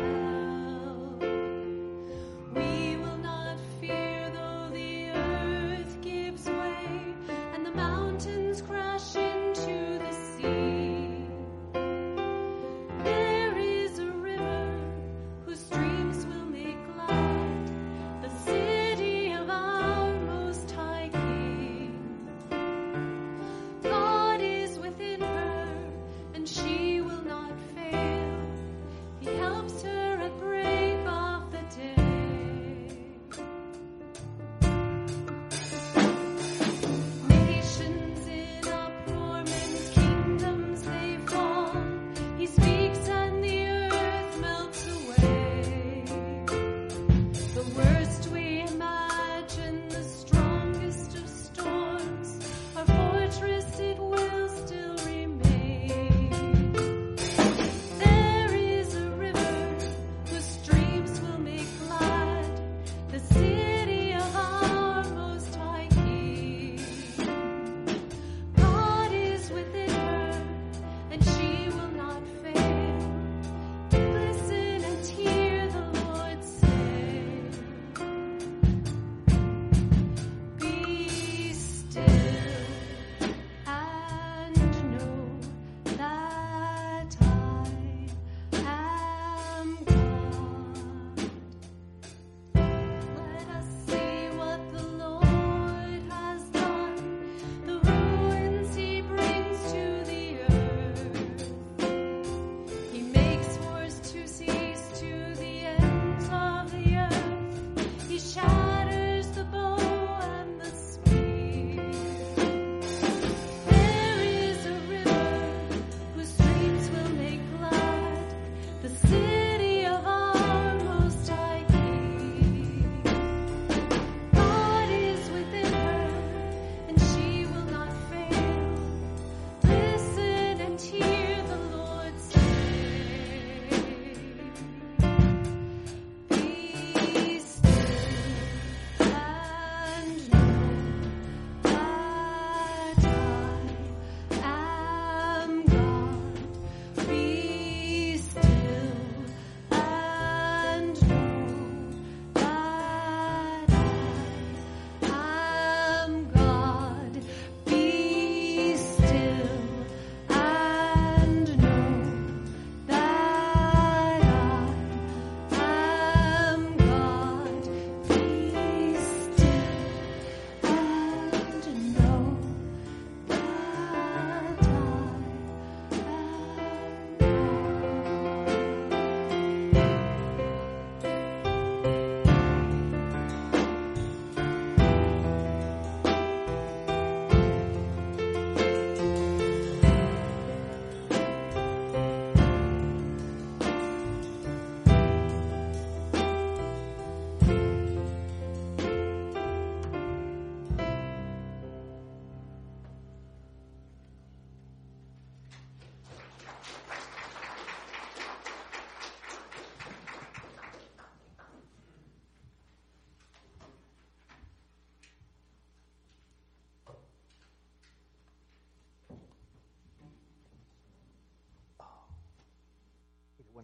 Thank you.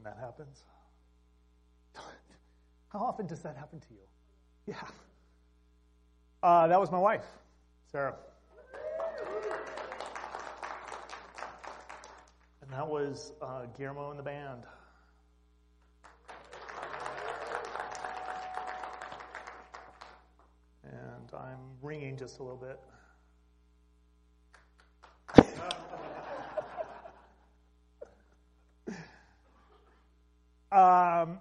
When that happens? How often does that happen to you? Yeah. Uh, that was my wife, Sarah. And that was uh, Guillermo and the band. And I'm ringing just a little bit. Um,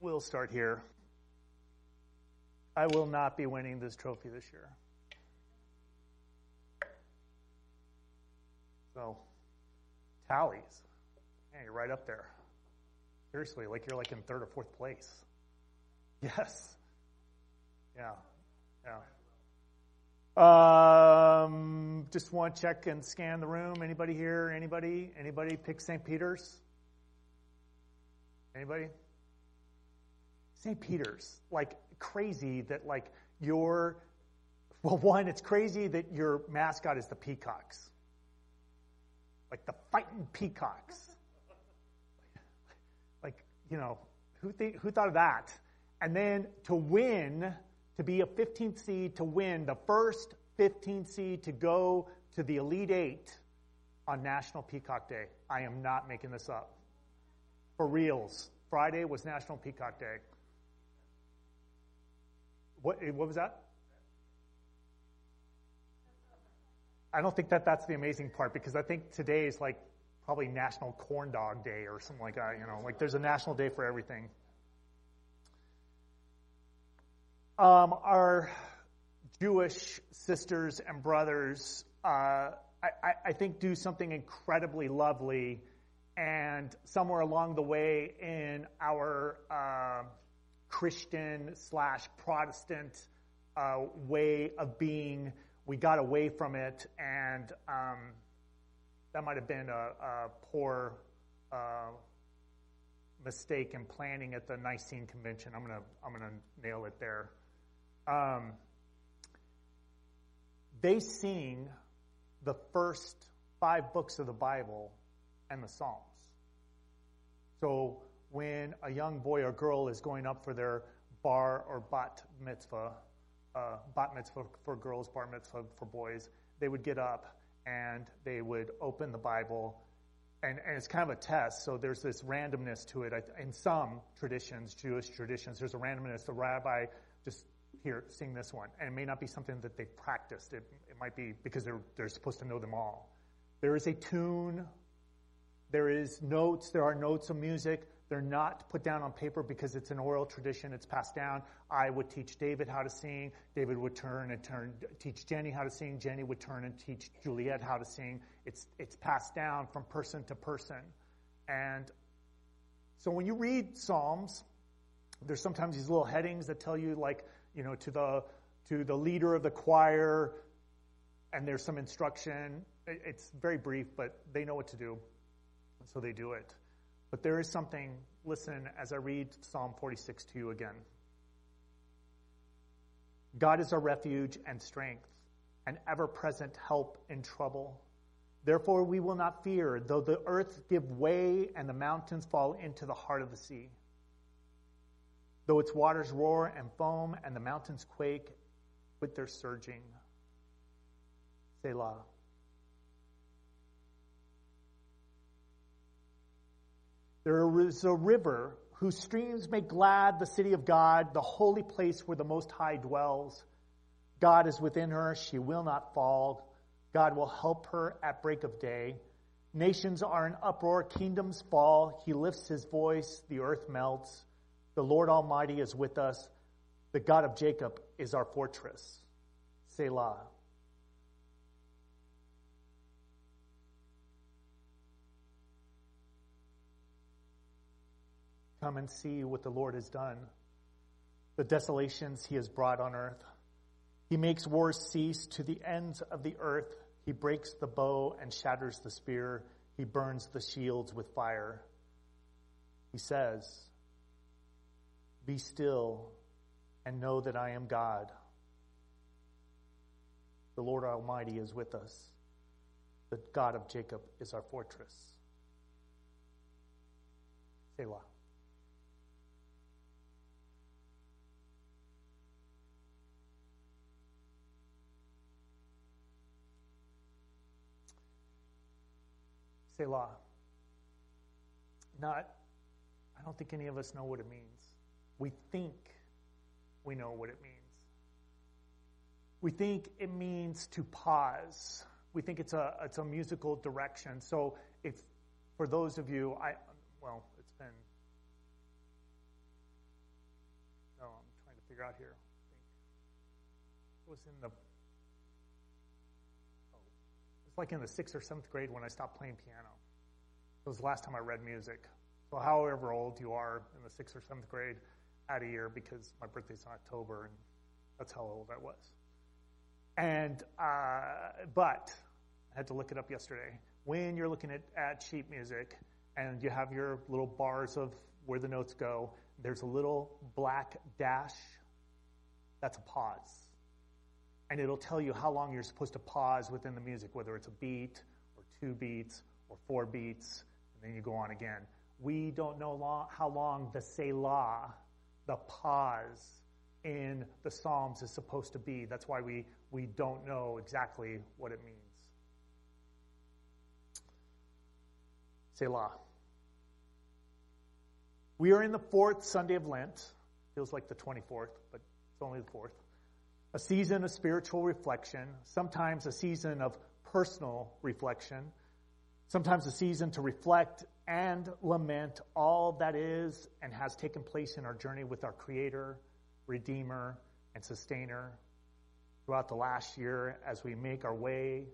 we'll start here. I will not be winning this trophy this year. So, tallies. Man, you're right up there. Seriously, like you're like in third or fourth place. Yes. Yeah. Yeah. Um, just want to check and scan the room. Anybody here? Anybody? Anybody pick St. Peter's? Anybody? St. Peter's, like crazy that like your well, one, it's crazy that your mascot is the peacocks. Like the fighting peacocks. Like, you know, who, th- who thought of that? And then to win, to be a 15th seed, to win the first 15th seed to go to the Elite Eight on National Peacock Day. I am not making this up. For reals. Friday was National Peacock Day. What, what was that? I don't think that that's the amazing part because I think today is like probably National Corn Dog Day or something like that. You know, like there's a national day for everything. Um, our Jewish sisters and brothers, uh, I, I, think, do something incredibly lovely. And somewhere along the way in our uh, Christian slash Protestant uh, way of being, we got away from it, and um, that might have been a, a poor uh, mistake in planning at the Nicene Convention. I'm gonna I'm gonna nail it there. Um, they sing the first five books of the Bible and the Psalms. So when a young boy or girl is going up for their bar or bat mitzvah, uh, bat mitzvah for girls, bar mitzvah for boys, they would get up and they would open the Bible. And, and it's kind of a test, so there's this randomness to it. In some traditions, Jewish traditions, there's a randomness. The rabbi just here, sing this one. And it may not be something that they've practiced. It, it might be because they're, they're supposed to know them all. There is a tune. There is notes. There are notes of music. They're not put down on paper because it's an oral tradition. It's passed down. I would teach David how to sing. David would turn and turn, teach Jenny how to sing. Jenny would turn and teach Juliet how to sing. It's, it's passed down from person to person. And so when you read Psalms, there's sometimes these little headings that tell you like you know, to the to the leader of the choir, and there's some instruction. It's very brief, but they know what to do, so they do it. But there is something. Listen as I read Psalm 46 to you again. God is our refuge and strength, an ever-present help in trouble. Therefore, we will not fear, though the earth give way and the mountains fall into the heart of the sea though its waters roar and foam and the mountains quake with their surging. Selah. There is a river whose streams make glad the city of God, the holy place where the Most High dwells. God is within her, she will not fall. God will help her at break of day. Nations are in uproar, kingdoms fall. He lifts his voice, the earth melts. The Lord Almighty is with us. The God of Jacob is our fortress. Selah. Come and see what the Lord has done, the desolations he has brought on earth. He makes wars cease to the ends of the earth. He breaks the bow and shatters the spear. He burns the shields with fire. He says, be still and know that I am God. The Lord Almighty is with us. The God of Jacob is our fortress. Selah. Selah. Not, I don't think any of us know what it means we think we know what it means. We think it means to pause. We think it's a it's a musical direction. So if for those of you, I well, it's been. No, I'm trying to figure out here. it was in the. Like in the sixth or seventh grade when I stopped playing piano. It was the last time I read music. So, however old you are in the sixth or seventh grade, out a year because my birthday's in October, and that's how old I was. And uh, but I had to look it up yesterday. When you're looking at, at sheet music and you have your little bars of where the notes go, there's a little black dash. That's a pause. And it'll tell you how long you're supposed to pause within the music, whether it's a beat or two beats or four beats, and then you go on again we don't know long, how long the Selah, the pause in the Psalms is supposed to be. That's why we, we don't know exactly what it means. Selah. We are in the fourth Sunday of Lent. Feels like the 24th, but it's only the fourth. A season of spiritual reflection, sometimes a season of personal reflection, sometimes a season to reflect and lament all that is and has taken place in our journey with our Creator, Redeemer, and Sustainer throughout the last year as we make our way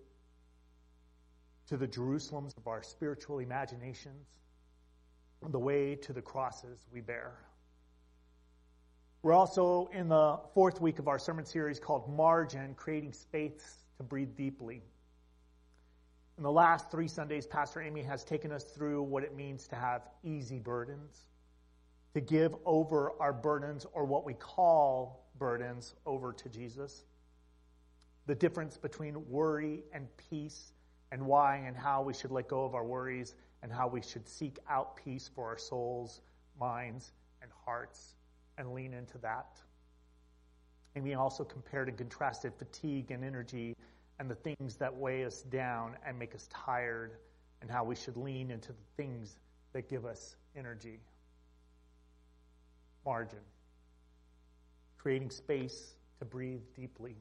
to the Jerusalems of our spiritual imaginations, the way to the crosses we bear. We're also in the fourth week of our sermon series called Margin, Creating Space to Breathe Deeply. In the last three Sundays, Pastor Amy has taken us through what it means to have easy burdens, to give over our burdens or what we call burdens over to Jesus, the difference between worry and peace, and why and how we should let go of our worries, and how we should seek out peace for our souls, minds, and hearts, and lean into that. And we also compared and contrasted fatigue and energy and the things that weigh us down and make us tired, and how we should lean into the things that give us energy. Margin. Creating space to breathe deeply.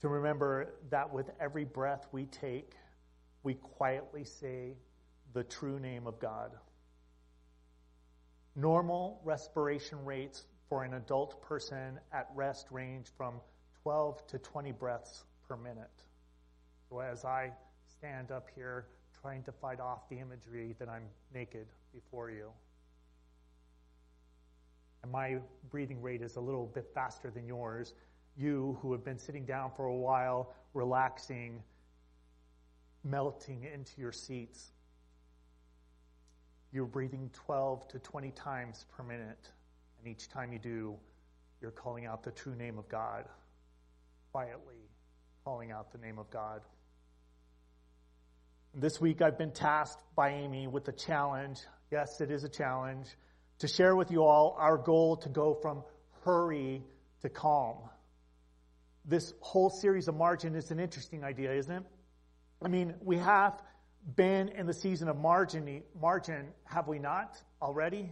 To remember that with every breath we take, we quietly say the true name of God. Normal respiration rates for an adult person at rest range from 12 to 20 breaths per minute. So as I stand up here trying to fight off the imagery that I'm naked before you. And my breathing rate is a little bit faster than yours. You who have been sitting down for a while, relaxing, melting into your seats. You're breathing 12 to 20 times per minute. And each time you do, you're calling out the true name of God quietly calling out the name of God. This week I've been tasked by Amy with a challenge. Yes, it is a challenge to share with you all our goal to go from hurry to calm. This whole series of margin is an interesting idea, isn't it? I mean, we have been in the season of margin, margin, have we not already?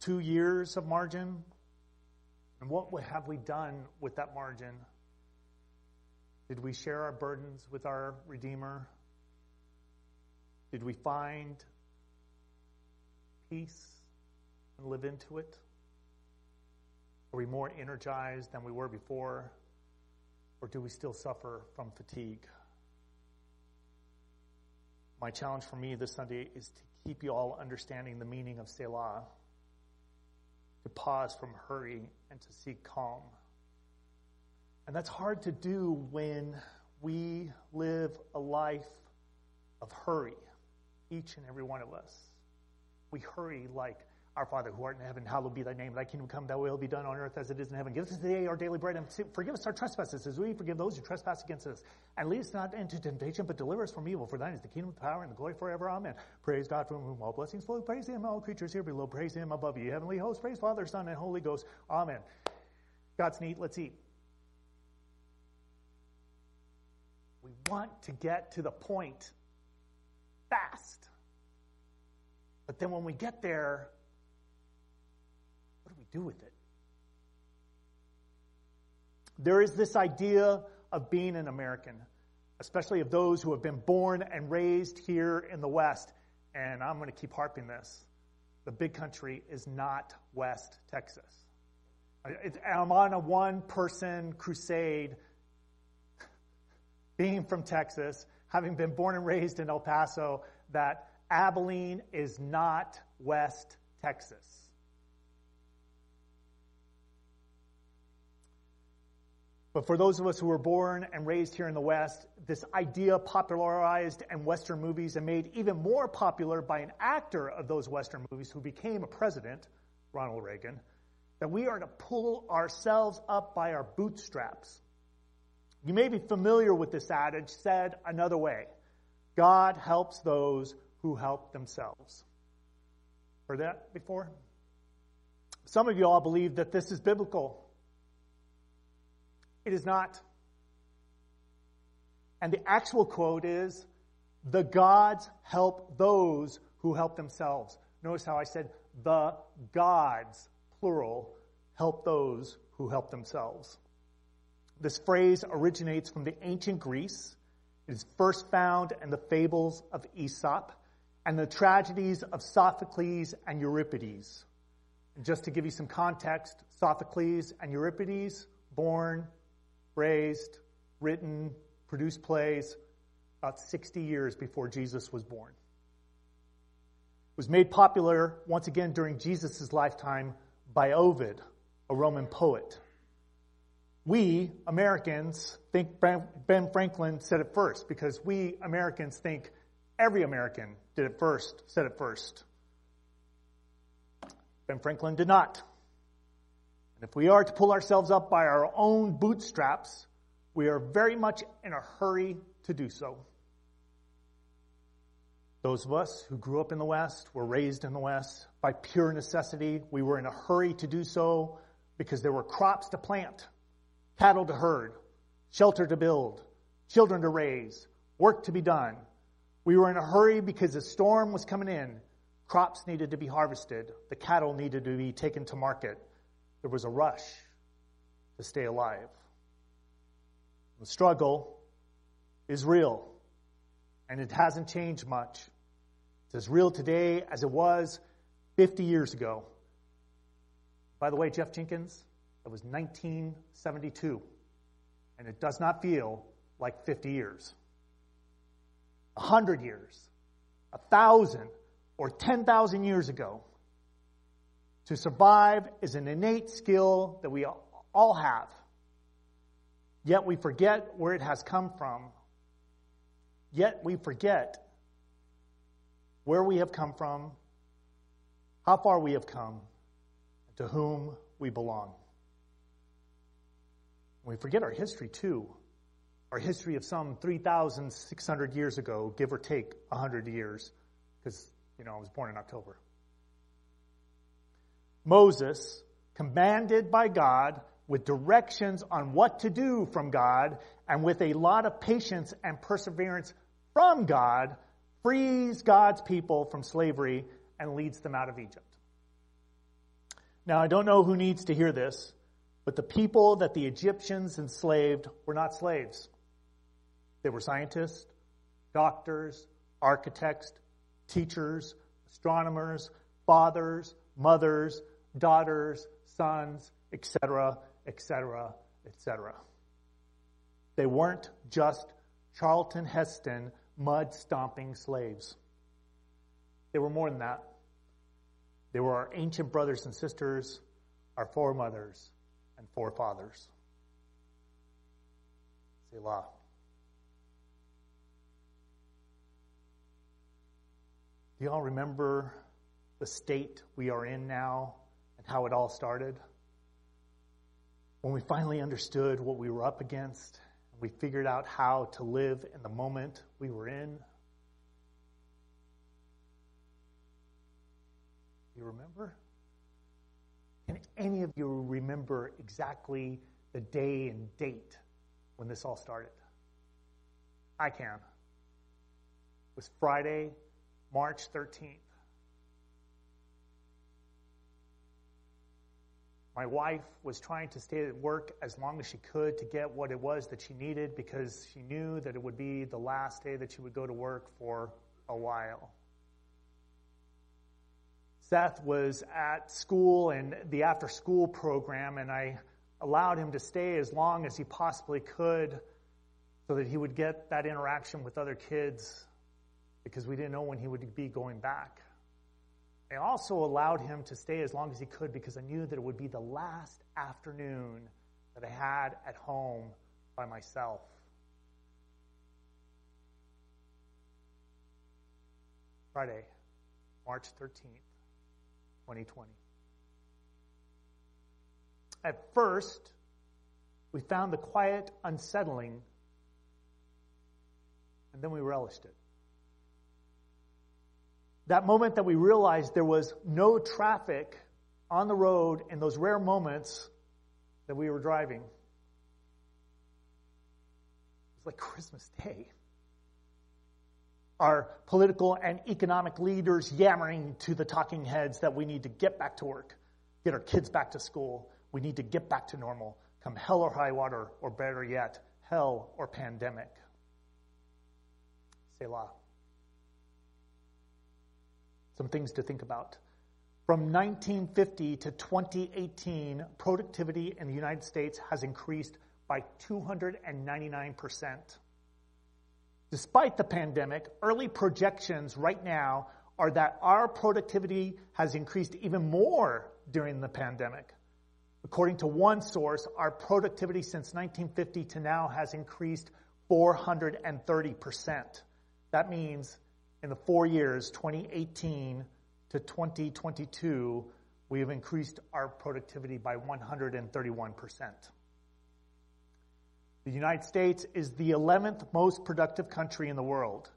Two years of margin. And what have we done with that margin? Did we share our burdens with our Redeemer? Did we find peace and live into it? Are we more energized than we were before? Or do we still suffer from fatigue? My challenge for me this Sunday is to keep you all understanding the meaning of Selah, to pause from hurry and to seek calm. And that's hard to do when we live a life of hurry, each and every one of us. We hurry like our Father who art in heaven, hallowed be thy name. Thy kingdom come, thy will be done on earth as it is in heaven. Give us today our daily bread and forgive us our trespasses as we forgive those who trespass against us. And lead us not into temptation, but deliver us from evil. For thine is the kingdom, the power, and the glory forever. Amen. Praise God from whom all blessings flow. Praise him, all creatures here below. Praise him above you. Heavenly host, praise Father, Son, and Holy Ghost. Amen. God's neat. Let's eat. We want to get to the point fast. But then when we get there, do with it? There is this idea of being an American, especially of those who have been born and raised here in the West. And I'm going to keep harping this. The big country is not West Texas. I'm on a one person crusade being from Texas, having been born and raised in El Paso, that Abilene is not West Texas. But for those of us who were born and raised here in the West, this idea popularized in Western movies and made even more popular by an actor of those Western movies who became a president, Ronald Reagan, that we are to pull ourselves up by our bootstraps. You may be familiar with this adage said another way God helps those who help themselves. Heard that before? Some of you all believe that this is biblical. It is not. And the actual quote is the gods help those who help themselves. Notice how I said the gods, plural, help those who help themselves. This phrase originates from the ancient Greece. It is first found in the fables of Aesop and the tragedies of Sophocles and Euripides. And just to give you some context, Sophocles and Euripides, born, raised, written, produced plays about 60 years before Jesus was born. It was made popular once again during Jesus' lifetime by Ovid, a Roman poet. We, Americans, think Ben Franklin said it first because we, Americans, think every American did it first, said it first. Ben Franklin did not. And if we are to pull ourselves up by our own bootstraps, we are very much in a hurry to do so. Those of us who grew up in the West, were raised in the West, by pure necessity, we were in a hurry to do so because there were crops to plant, cattle to herd, shelter to build, children to raise, work to be done. We were in a hurry because a storm was coming in. Crops needed to be harvested. The cattle needed to be taken to market. There was a rush to stay alive. The struggle is real, and it hasn't changed much. It's as real today as it was 50 years ago. By the way, Jeff Jenkins, it was 1972, and it does not feel like 50 years. A hundred years, a thousand, or 10,000 years ago. To survive is an innate skill that we all have. Yet we forget where it has come from. Yet we forget where we have come from, how far we have come, and to whom we belong. We forget our history too. Our history of some 3,600 years ago, give or take 100 years, because, you know, I was born in October. Moses, commanded by God, with directions on what to do from God and with a lot of patience and perseverance from God, frees God's people from slavery and leads them out of Egypt. Now, I don't know who needs to hear this, but the people that the Egyptians enslaved were not slaves. They were scientists, doctors, architects, teachers, astronomers, fathers, mothers, daughters, sons, etc., etc., etc. They weren't just Charlton Heston mud stomping slaves. They were more than that. They were our ancient brothers and sisters, our foremothers and forefathers. Selah. Do you all remember the state we are in now and how it all started? when we finally understood what we were up against, we figured out how to live in the moment we were in. You remember? Can any of you remember exactly the day and date when this all started? I can. It was Friday, March 13th. My wife was trying to stay at work as long as she could to get what it was that she needed because she knew that it would be the last day that she would go to work for a while. Seth was at school and the after school program, and I allowed him to stay as long as he possibly could so that he would get that interaction with other kids because we didn't know when he would be going back. I also allowed him to stay as long as he could because I knew that it would be the last afternoon that I had at home by myself. Friday, March 13th, 2020. At first, we found the quiet unsettling, and then we relished it. That moment that we realized there was no traffic on the road in those rare moments that we were driving. It was like Christmas Day. Our political and economic leaders yammering to the talking heads that we need to get back to work, get our kids back to school, we need to get back to normal, come hell or high water, or better yet, hell or pandemic. Selah some things to think about. From 1950 to 2018, productivity in the United States has increased by 299%. Despite the pandemic, early projections right now are that our productivity has increased even more during the pandemic. According to one source, our productivity since 1950 to now has increased 430%. That means in the four years, 2018 to 2022, we have increased our productivity by 131%. The United States is the 11th most productive country in the world,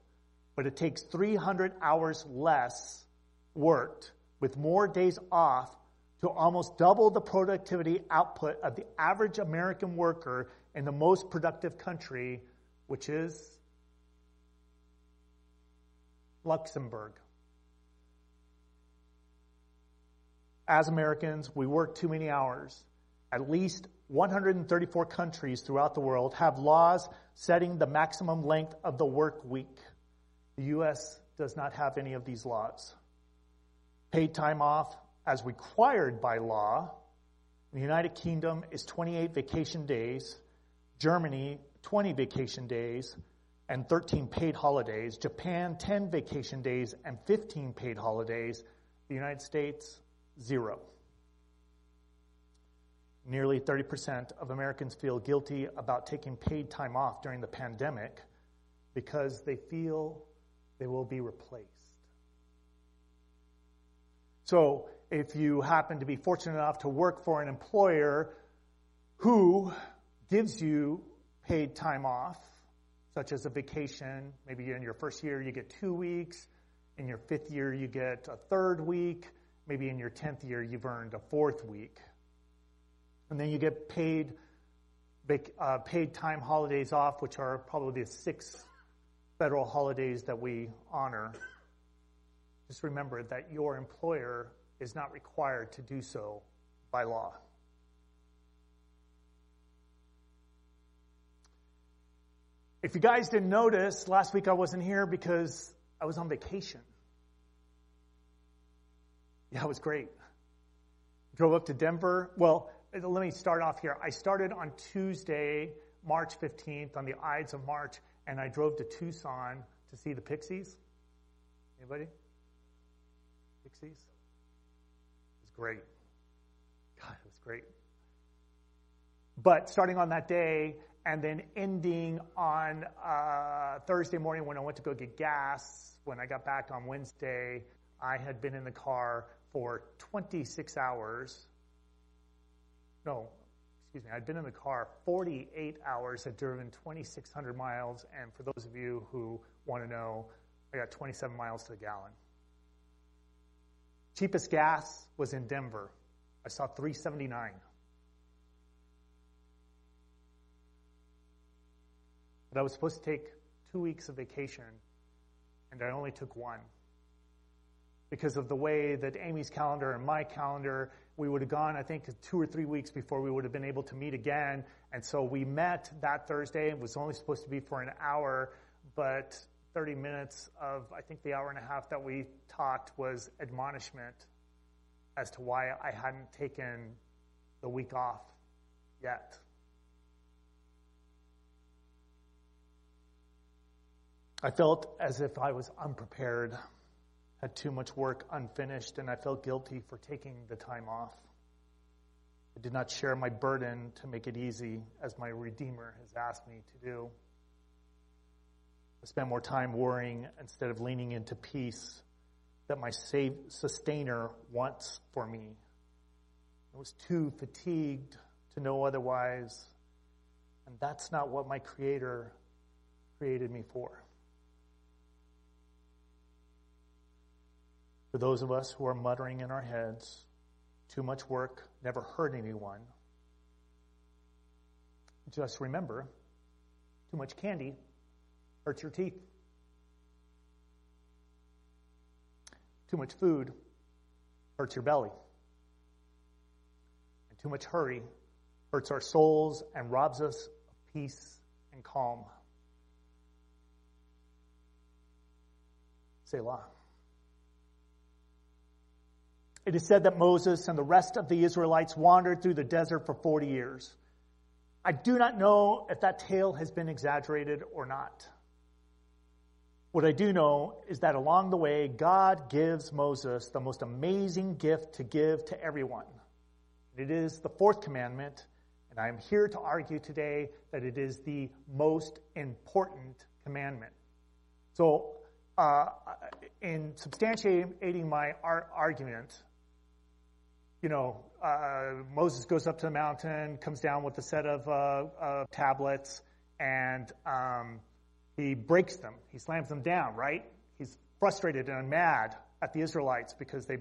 but it takes 300 hours less worked with more days off to almost double the productivity output of the average American worker in the most productive country, which is Luxembourg. As Americans, we work too many hours. At least 134 countries throughout the world have laws setting the maximum length of the work week. The U.S. does not have any of these laws. Paid time off, as required by law, the United Kingdom is 28 vacation days, Germany, 20 vacation days, and 13 paid holidays, Japan 10 vacation days and 15 paid holidays, the United States zero. Nearly 30% of Americans feel guilty about taking paid time off during the pandemic because they feel they will be replaced. So, if you happen to be fortunate enough to work for an employer who gives you paid time off, such as a vacation. Maybe in your first year, you get two weeks. In your fifth year, you get a third week. Maybe in your 10th year, you've earned a fourth week. And then you get paid, uh, paid time holidays off, which are probably the six federal holidays that we honor. Just remember that your employer is not required to do so by law. If you guys didn't notice, last week I wasn't here because I was on vacation. Yeah, it was great. Drove up to Denver. Well, let me start off here. I started on Tuesday, March 15th, on the Ides of March, and I drove to Tucson to see the Pixies. Anybody? Pixies? It was great. God, it was great. But starting on that day, and then ending on uh, Thursday morning when I went to go get gas. When I got back on Wednesday, I had been in the car for 26 hours. No, excuse me, I'd been in the car 48 hours, had driven 2,600 miles, and for those of you who want to know, I got 27 miles to the gallon. Cheapest gas was in Denver. I saw 379. But I was supposed to take two weeks of vacation, and I only took one. Because of the way that Amy's calendar and my calendar, we would have gone, I think, two or three weeks before we would have been able to meet again. And so we met that Thursday. It was only supposed to be for an hour, but 30 minutes of, I think, the hour and a half that we talked was admonishment as to why I hadn't taken the week off yet. I felt as if I was unprepared, had too much work unfinished, and I felt guilty for taking the time off. I did not share my burden to make it easy, as my Redeemer has asked me to do. I spent more time worrying instead of leaning into peace that my save, sustainer wants for me. I was too fatigued to know otherwise, and that's not what my Creator created me for. For those of us who are muttering in our heads, too much work never hurt anyone, just remember too much candy hurts your teeth. Too much food hurts your belly. And too much hurry hurts our souls and robs us of peace and calm. Selah. It is said that Moses and the rest of the Israelites wandered through the desert for 40 years. I do not know if that tale has been exaggerated or not. What I do know is that along the way, God gives Moses the most amazing gift to give to everyone. It is the fourth commandment, and I am here to argue today that it is the most important commandment. So, uh, in substantiating my argument, you know, uh, Moses goes up to the mountain, comes down with a set of uh, tablets, and um, he breaks them. He slams them down, right? He's frustrated and mad at the Israelites because they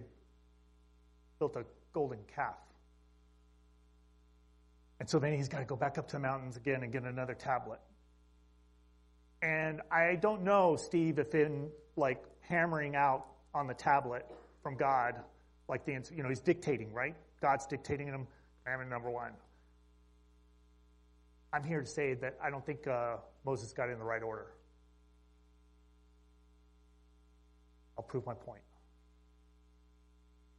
built a golden calf. And so then he's got to go back up to the mountains again and get another tablet. And I don't know, Steve, if in like hammering out on the tablet from God, like the, answer, you know, he's dictating, right? God's dictating him, commandment number one. I'm here to say that I don't think uh, Moses got it in the right order. I'll prove my point.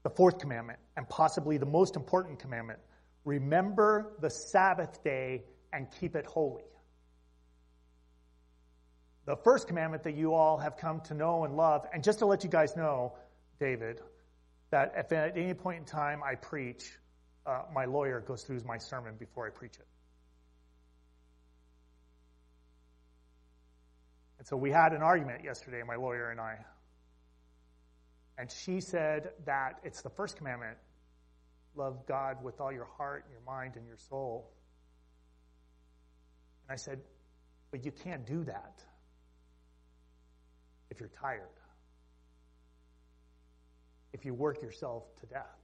The fourth commandment, and possibly the most important commandment remember the Sabbath day and keep it holy. The first commandment that you all have come to know and love, and just to let you guys know, David, that if at any point in time I preach, uh, my lawyer goes through my sermon before I preach it. And so we had an argument yesterday, my lawyer and I. And she said that it's the first commandment love God with all your heart, and your mind, and your soul. And I said, but you can't do that if you're tired, if you work yourself to death.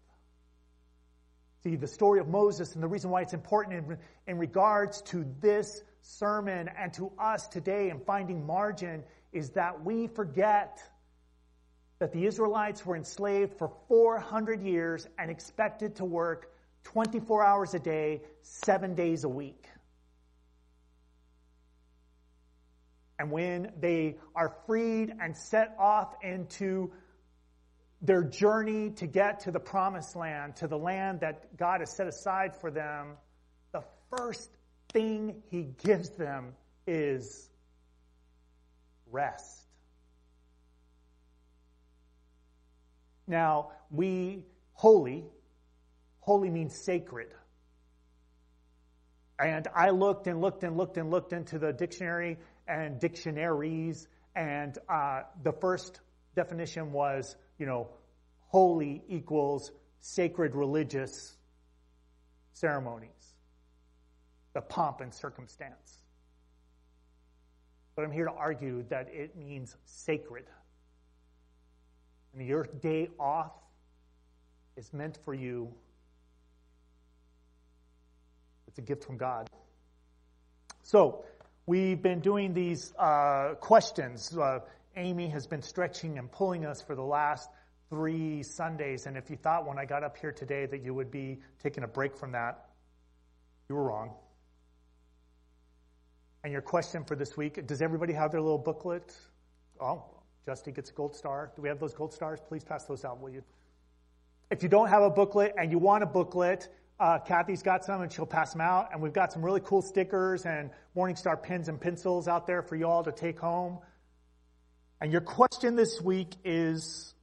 See, the story of Moses and the reason why it's important in, in regards to this sermon and to us today in finding margin is that we forget that the Israelites were enslaved for 400 years and expected to work 24 hours a day, seven days a week. And when they are freed and set off into their journey to get to the promised land, to the land that God has set aside for them, the first thing he gives them is rest. Now, we, holy, holy means sacred. And I looked and looked and looked and looked into the dictionary and dictionaries, and uh, the first definition was, you know, holy equals sacred religious ceremonies, the pomp and circumstance. But I'm here to argue that it means sacred. And your day off is meant for you. It's a gift from God. So, we've been doing these uh, questions. Uh, Amy has been stretching and pulling us for the last three Sundays. And if you thought when I got up here today that you would be taking a break from that, you were wrong. And your question for this week does everybody have their little booklet? Oh, Justy gets a gold star. Do we have those gold stars? Please pass those out, will you? If you don't have a booklet and you want a booklet, uh, Kathy's got some and she'll pass them out. And we've got some really cool stickers and Morningstar pens and pencils out there for you all to take home. And your question this week is,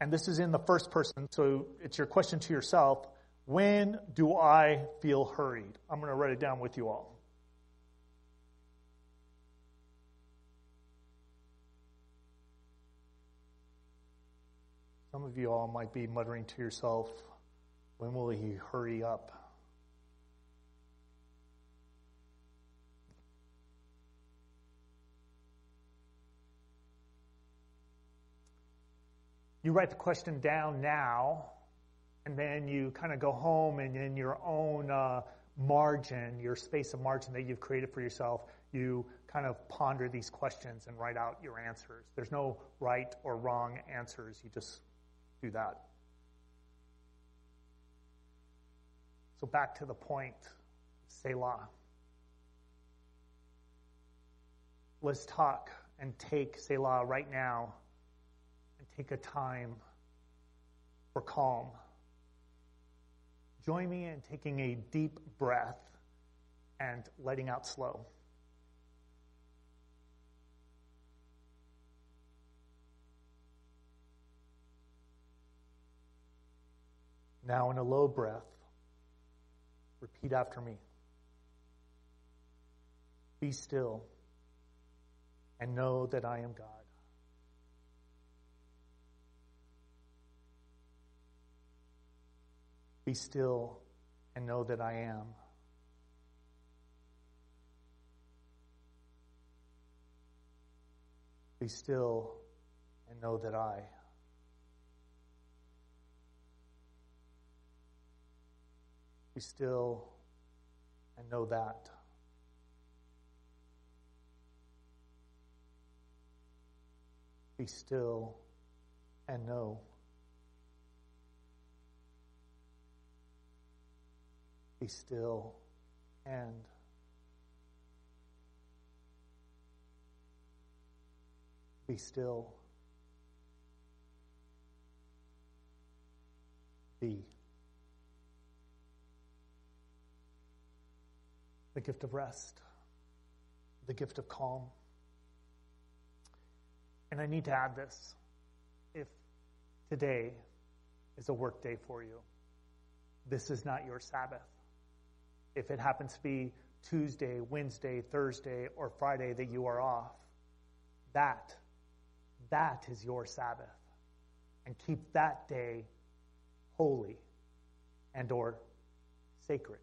and this is in the first person, so it's your question to yourself when do I feel hurried? I'm going to write it down with you all. Some of you all might be muttering to yourself, when will he hurry up? You write the question down now, and then you kind of go home and in your own uh, margin, your space of margin that you've created for yourself, you kind of ponder these questions and write out your answers. There's no right or wrong answers. You just do that. So back to the point, Selah. Let's talk and take Selah right now take a time for calm. Join me in taking a deep breath and letting out slow. Now, in a low breath, repeat after me. Be still and know that I am God. Be still and know that I am. Be still and know that I. Be still and know that. Be still and know. Be still and be still. Be. The gift of rest, the gift of calm. And I need to add this. If today is a work day for you, this is not your Sabbath if it happens to be Tuesday, Wednesday, Thursday, or Friday that you are off, that, that is your Sabbath. And keep that day holy and or sacred.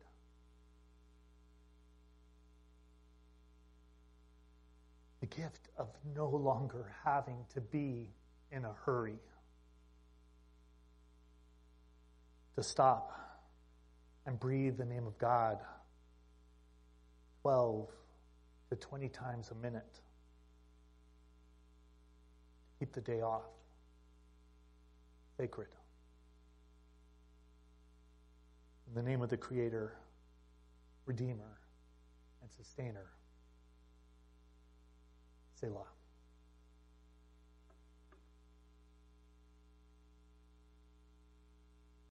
The gift of no longer having to be in a hurry. To stop and breathe the name of God 12 to 20 times a minute. Keep the day off. Sacred. In the name of the Creator, Redeemer, and Sustainer. Selah.